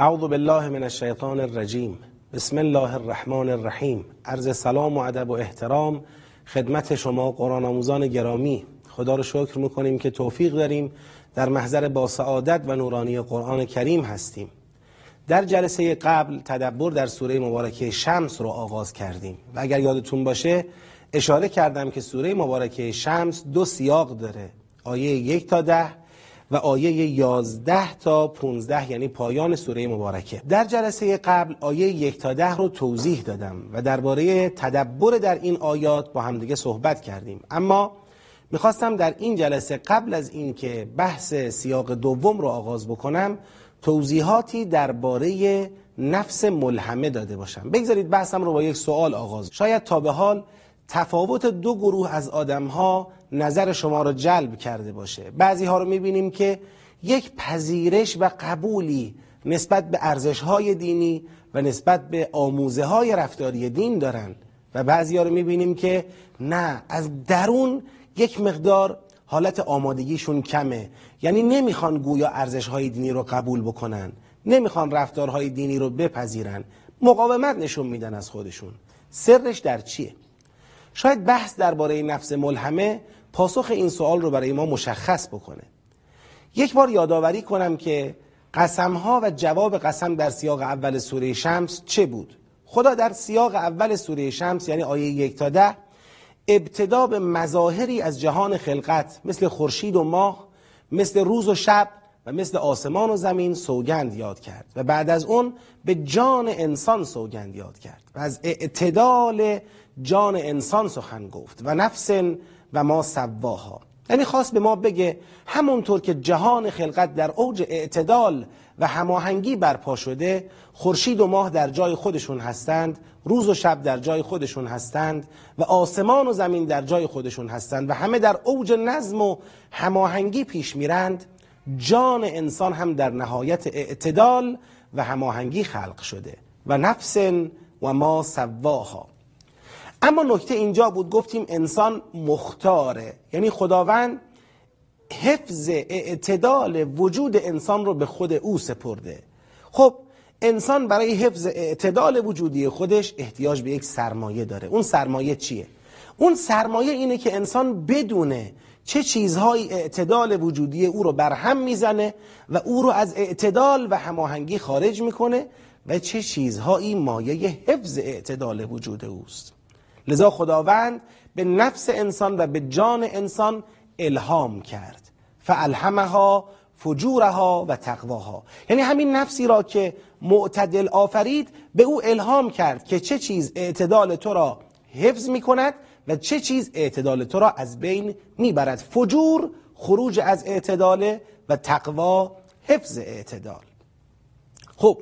اعوذ بالله من الشیطان الرجیم. بسم الله الرحمن الرحیم. عرض سلام و ادب و احترام خدمت شما قرآن آموزان گرامی. خدا رو شکر می‌کنیم که توفیق داریم در محضر با سعادت و نورانی قرآن کریم هستیم. در جلسه قبل تدبر در سوره مبارکه شمس رو آغاز کردیم. و اگر یادتون باشه اشاره کردم که سوره مبارکه شمس دو سیاق داره. آیه یک تا ده و آیه 11 تا 15 یعنی پایان سوره مبارکه. در جلسه قبل آیه یک تا ده رو توضیح دادم و درباره تدبر در این آیات با همدیگه صحبت کردیم. اما می‌خواستم در این جلسه قبل از اینکه بحث سیاق دوم رو آغاز بکنم توضیحاتی درباره نفس ملهمه داده باشم. بگذارید بحثم رو با یک سوال آغاز. شاید تا به حال تفاوت دو گروه از آدم ها نظر شما را جلب کرده باشه. بعضی ها رو می‌بینیم که یک پذیرش و قبولی نسبت به ارزش های دینی و نسبت به آموزه های رفتاری دین دارن. و بعضی ها رو می‌بینیم که نه از درون یک مقدار حالت آمادگیشون کمه. یعنی نمی‌خوان گویا ارزش های دینی رو قبول بکنن. نمی‌خوان رفتارهای دینی رو بپذیرن. مقاومت نشون میدن از خودشون. سرش در چیه؟ شاید بحث درباره نفس ملهمه پاسخ این سوال رو برای ما مشخص بکنه. یک بار یادآوری کنم که قسم ها و جواب قسم در سیاق اول سوره شمس چه بود؟ خدا در سیاق اول سوره شمس یعنی آیه یک تا ده ابتدا به مظاهری از جهان خلقت مثل خورشید و ماه مثل روز و شب و مثل آسمان و زمین سوگند یاد کرد و بعد از اون به جان انسان سوگند یاد کرد و از اعتدال جان انسان سخن گفت و نفس و ما سواها. یعنی خواست به ما بگه همونطور که جهان خلقت در اوج اعتدال و هماهنگی برپا شده خورشید و ماه در جای خودشون هستند روز و شب در جای خودشون هستند و آسمان و زمین در جای خودشون هستند و همه در اوج نظم و هماهنگی پیش میرند جان انسان هم در نهایت اعتدال و هماهنگی خلق شده. و نفس و ما سواها. اما نکته اینجا بود گفتیم انسان مختاره. یعنی خداوند حفظ اعتدال وجود انسان رو به خود او سپرده. خب انسان برای حفظ اعتدال وجودی خودش احتیاج به یک سرمایه داره. اون سرمایه چیه؟ اون سرمایه اینه که انسان بدونه چه چیزهایی اعتدال وجودی او رو برهم می‌زنه و او رو از اعتدال و هماهنگی خارج می‌کنه و چه چیزهایی مایه حفظ اعتدال وجود اوست. لذا خداوند به نفس انسان و به جان انسان الهام کرد. فالهمها فجورها و تقواها. یعنی همین نفسی را که معتدل آفرید به او الهام کرد که چه چیز اعتدال تو را حفظ می کند و چه چیز اعتدال تو را از بین می‌برد. فجور خروج از اعتدال و تقوا حفظ اعتدال. خب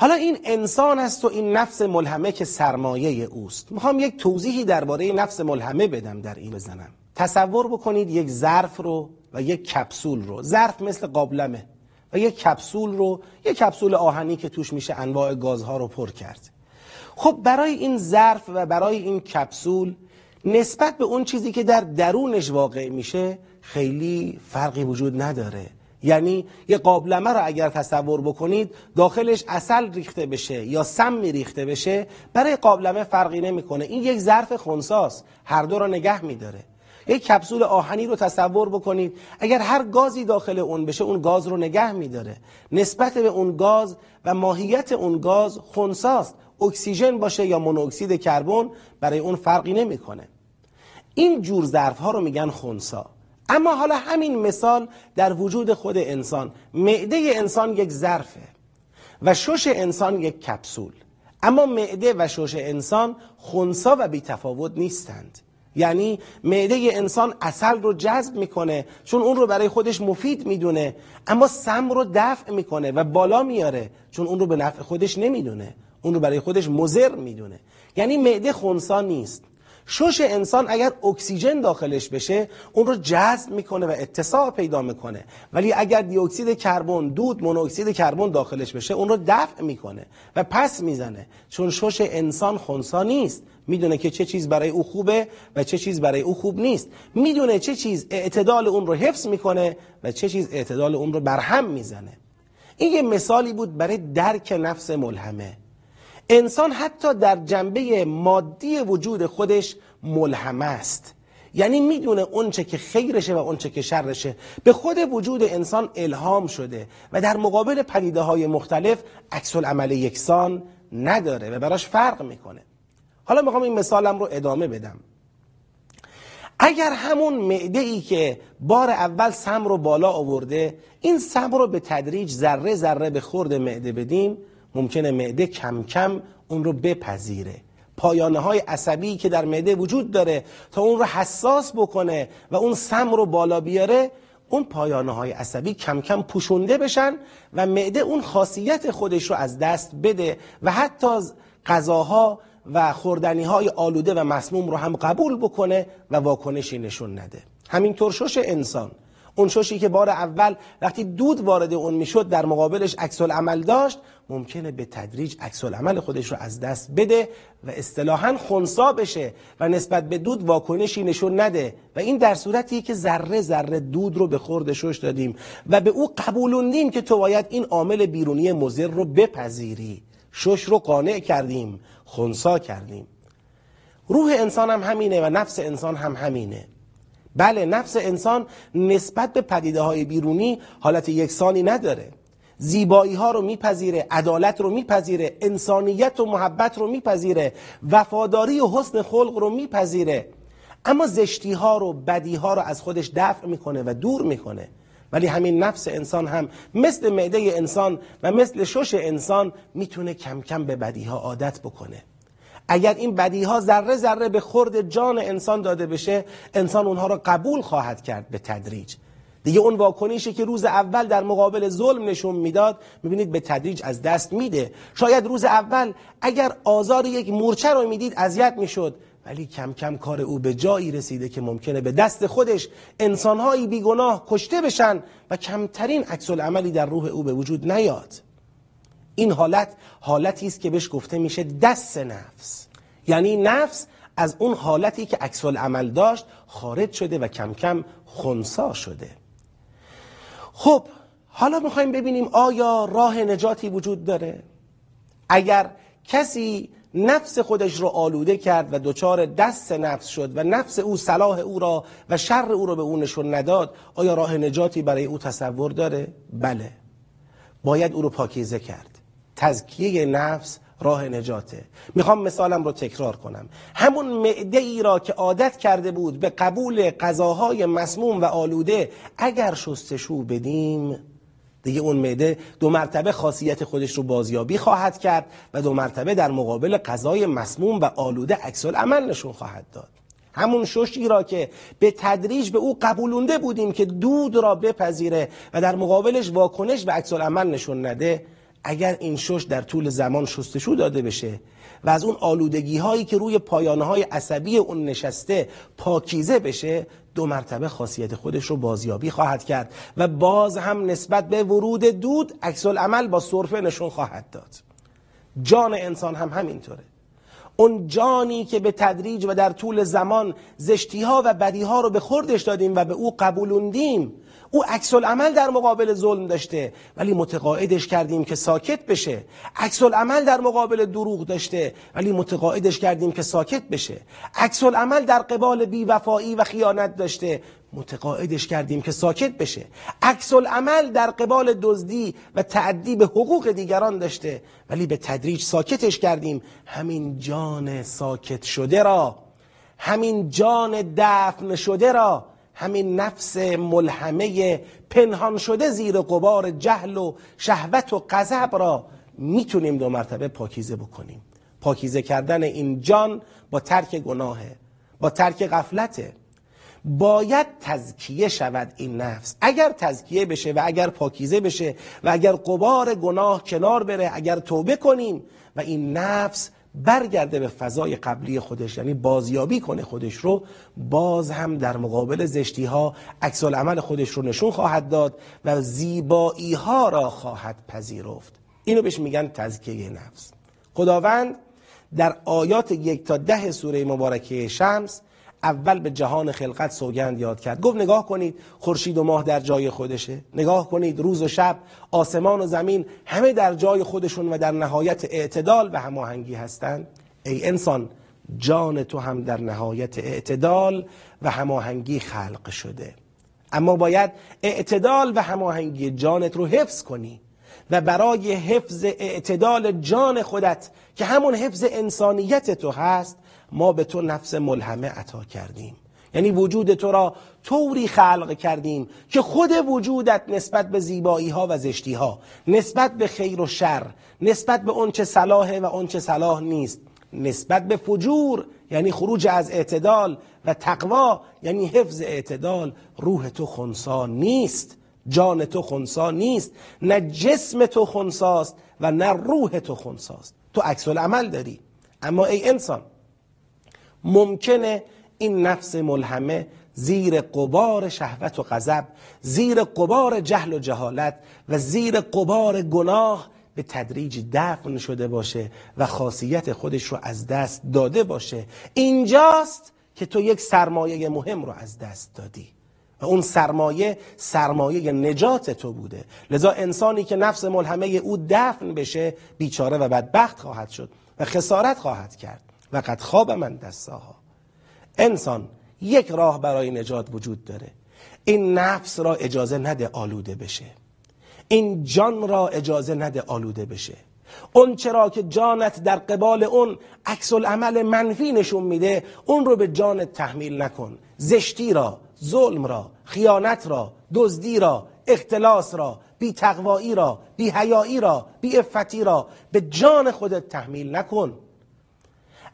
حالا این انسان است و این نفس ملهمه که سرمایه اوست. می‌خوام یک توضیحی درباره نفس ملهمه بدم در این بزنم. تصور بکنید یک ظرف رو و یک کپسول رو. ظرف مثل قابلمه و یک کپسول رو یک کپسول آهنی که توش میشه انواع گازها رو پر کرد. خب برای این ظرف و برای این کپسول نسبت به اون چیزی که در درونش واقع میشه خیلی فرقی وجود نداره. یعنی یه قابلمه رو اگر تصور بکنید داخلش اصل ریخته بشه یا سم ریخته بشه برای قابلمه فرقی نمی‌کنه. این یک ظرف خونساست. هر دو رو نگه میداره. یک کپسول آهنی رو تصور بکنید. اگر هر گازی داخل اون بشه اون گاز رو نگه میداره. نسبت به اون گاز و ماهیت اون گاز خونساست. اکسیژن باشه یا مونوکسید کربن برای اون فرقی نمی‌کنه. این جور ظرف ها رو میگن خونسا. اما حالا همین مثال در وجود خود انسان. معده انسان یک ظرفه و شش انسان یک کپسول. اما معده و شش انسان خونسا و بیتفاوت نیستند. یعنی معده انسان اصل رو جذب می‌کنه چون اون رو برای خودش مفید می‌دونه اما سم رو دفع می‌کنه و بالا میاره چون اون رو به نفع خودش نمی‌دونه. اون رو برای خودش مزر می‌دونه. یعنی معده خونسا نیست. شش انسان اگر اکسیژن داخلش بشه اون رو جذب می‌کنه و اتساع پیدا می‌کنه. ولی اگر دی اکسید کربن دود مونوکسید کربن داخلش بشه اون رو دفع می‌کنه و پس می‌زنه. چون شش انسان خونسا نیست. می‌دونه که چه چیز برای او خوبه و چه چیز برای او خوب نیست. می‌دونه چه چیز اعتدال اون رو حفظ می‌کنه و چه چیز اعتدال اون رو برهم می‌زنه. این یه مثالی بود برای درک نفس ملهمه. انسان حتی در جنبه مادی وجود خودش ملهم است. یعنی می‌دونه اونچه که خیرشه و اونچه که شرشه. به خود وجود انسان الهام شده و در مقابل پدیده های مختلف عکس عمل یکسان نداره و براش فرق می‌کنه. حالا می‌خوام این مثالم رو ادامه بدم. اگر همون معده ای که بار اول سم رو بالا آورده این سم رو به تدریج ذره ذره به خورد معده بدیم ممکنه معده کم کم اون رو بپذیره. پایانه های عصبی که در معده وجود داره تا اون رو حساس بکنه و اون سم رو بالا بیاره اون پایانه های عصبی کم کم پوشونده بشن و معده اون خاصیت خودش رو از دست بده و حتی غذاها و خوردنی های آلوده و مسموم رو هم قبول بکنه و واکنشی نشون نده. همینطور شش انسان اون ششی که بار اول وقتی دود وارد اون می‌شد در مقابلش عکس عمل داشت ممکنه به تدریج عکس عمل خودش رو از دست بده و اصطلاحا خونسا بشه و نسبت به دود واکنشی نشون نده. و این در صورتی که ذره ذره دود رو به خورد شش دادیم و به او قبولوندیم که تو باید این عامل بیرونی مضر رو بپذیری. شش رو قانع کردیم خونسا کردیم. روح انسان هم همینه و نفس انسان هم همینه. بله نفس انسان نسبت به پدیده های بیرونی حالت یکسانی نداره. زیبایی ها رو میپذیره عدالت رو میپذیره انسانیت و محبت رو میپذیره وفاداری و حسن خلق رو میپذیره. اما زشتی ها رو بدی ها رو از خودش دفع می‌کنه و دور می‌کنه. ولی همین نفس انسان هم مثل معده انسان و مثل شش انسان می‌تونه کم کم به بدی ها عادت بکنه. اگر این بدی ها ذره ذره به خورد جان انسان داده بشه انسان اونها رو قبول خواهد کرد به تدریج. دیگه اون واکنشی که روز اول در مقابل ظلم نشون می‌داد می‌بینید به تدریج از دست میده. شاید روز اول اگر آزار یک مورچه رو می‌دید اذیت می‌شد. ولی کم کم کار او به جایی رسیده که ممکنه به دست خودش انسانهایی بیگناه کشته بشن و کمترین عکس عملی در روح او به وجود نیاد. این حالت حالتی است که بهش گفته میشه دست نفس. یعنی نفس از اون حالتی که عکس عمل داشت خارج شده و کم کم خونسا شده. خب حالا می‌خوایم ببینیم آیا راه نجاتی وجود داره؟ اگر کسی نفس خودش رو آلوده کرد و دچار دست نفس شد و نفس او صلاح او را و شر او را به او نشون نداد آیا راه نجاتی برای او تصور داره؟ بله. باید او رو پاکیزه کرد. تزکیه نفس راه نجاته. می‌خوام مثالم رو تکرار کنم. همون معده ای را که عادت کرده بود به قبول غذاهای مسموم و آلوده اگر شستشو بدیم دیگه اون معده دو مرتبه خاصیت خودش رو بازیابی خواهد کرد و دو مرتبه در مقابل غذای مسموم و آلوده عکس عمل نشون خواهد داد. همون ششی را که به تدریج به او قبولونده بودیم که دود را بپذیره و در مقابلش واکنش به عکس عمل نشون نده اگر این شش در طول زمان شستشو داده بشه و از اون آلودگی هایی که روی پایانه های عصبی اون نشسته پاکیزه بشه دو مرتبه خاصیت خودش رو بازیابی خواهد کرد و باز هم نسبت به ورود دود عکس عمل با سرفه نشون خواهد داد. جان انسان هم همینطوره. اون جانی که به تدریج و در طول زمان زشتی ها و بدی ها رو به خوردش دادیم و به او قبولوندیم او عکس عمل در مقابل ظلم داشته ولی متقاعدش کردیم که ساکت بشه. عکس عمل در مقابل دروغ داشته ولی متقاعدش کردیم که ساکت بشه. عکس عمل در قبال بیوفایی و خیانت داشته متقاعدش کردیم که ساکت بشه. عکس عمل در قبال دزدی و تعدی به حقوق دیگران داشته ولی به تدریج ساکتش کردیم. همین جان ساکت شده را همین جان دفن شده را همین نفس ملهمه پنهان شده زیر قبار جهل و شهوت و غضب را می‌تونیم دو مرتبه پاکیزه بکنیم. پاکیزه کردن این جان با ترک گناهه با ترک غفلته. باید تزکیه شود این نفس. اگر تزکیه بشه و اگر پاکیزه بشه و اگر قبار گناه کنار بره اگر توبه کنیم و این نفس برگرده به فضای قبلی خودش یعنی بازیابی کنه خودش رو باز هم در مقابل زشتی ها عکس عمل خودش رو نشون خواهد داد و زیبایی ها را خواهد پذیرفت. اینو بهش میگن تزکیه نفس. خداوند در آیات یک تا ده سوره مبارکه شمس اول به جهان خلقت سوگند یاد کرد. گفت نگاه کنید خورشید و ماه در جای خودشه. نگاه کنید روز و شب آسمان و زمین همه در جای خودشون و در نهایت اعتدال و هماهنگی هستند. ای انسان جان تو هم در نهایت اعتدال و هماهنگی خلق شده. اما باید اعتدال و هماهنگی جانت رو حفظ کنی و برای حفظ اعتدال جان خودت که همون حفظ انسانیت تو هست ما به تو نفس ملهمه عطا کردیم. یعنی وجود تو را طوری خلق کردیم که خود وجودت نسبت به زیبایی ها و زشتی ها نسبت به خیر و شر نسبت به اون چه صلاحه و اون چه صلاح نیست نسبت به فجور یعنی خروج از اعتدال و تقوا یعنی حفظ اعتدال روح تو خونسا نیست جان تو خونسا نیست نه جسم تو خونساست و نه روح تو خونساست. تو عکس عمل داری. اما ای انسان ممکنه این نفس ملهمه زیر قبار شهوت و غضب زیر قبار جهل و جهالت و زیر قبار گناه به تدریج دفن شده باشه و خاصیت خودش رو از دست داده باشه. اینجاست که تو یک سرمایه مهم رو از دست دادی و اون سرمایه سرمایه نجات تو بوده. لذا انسانی که نفس ملهمه او دفن بشه بیچاره و بدبخت خواهد شد و خسارت خواهد کرد. و قد خواب من دستاها. انسان یک راه برای نجات وجود داره. این نفس را اجازه نده آلوده بشه. این جان را اجازه نده آلوده بشه. اون چرا که جانت در قبال اون عکس عمل منفی نشون میده اون رو به جانت تحمیل نکن. زشتی را ظلم را خیانت را دزدی را اختلاس را بی تقوایی را بی حیایی را بی افتی را به جان خودت تحمیل نکن.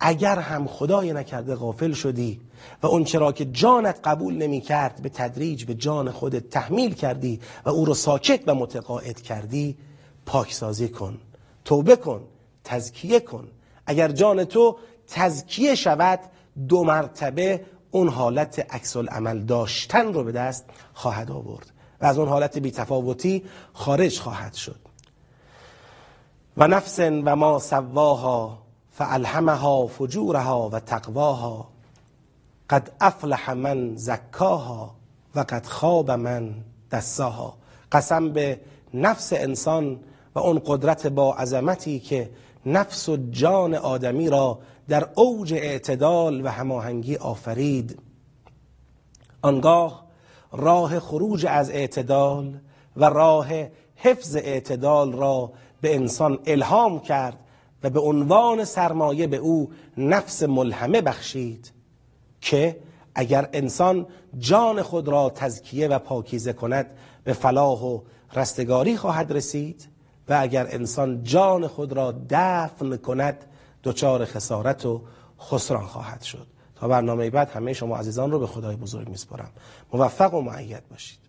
اگر هم خدای نکرده غافل شدی و اون چرا که جانت قبول نمی کرد به تدریج به جان خودت تحمیل کردی و او رو ساکت و متقاعد کردی پاکسازی کن توبه کن تزکیه کن. اگر جان تو تزکیه شود دو مرتبه اون حالت عکس عمل داشتن رو به دست خواهد آورد و از اون حالت بیتفاوتی خارج خواهد شد. و نفس و ما سواها فالهمها فجورها و تقواها قد افلح من زکاها و قد خواب من دساها. قسم به نفس انسان و اون قدرت با عظمتی که نفس و جان آدمی را در اوج اعتدال و هماهنگی آفرید. آنگاه راه خروج از اعتدال و راه حفظ اعتدال را به انسان الهام کرد به عنوان سرمایه به او نفس ملهمه بخشید که اگر انسان جان خود را تزکیه و پاکیزه کند به فلاح و رستگاری خواهد رسید و اگر انسان جان خود را دفن کند دچار خسارت و خسران خواهد شد. تا برنامه بعد همه شما عزیزان رو به خدای بزرگ میسپارم. موفق و معید باشید.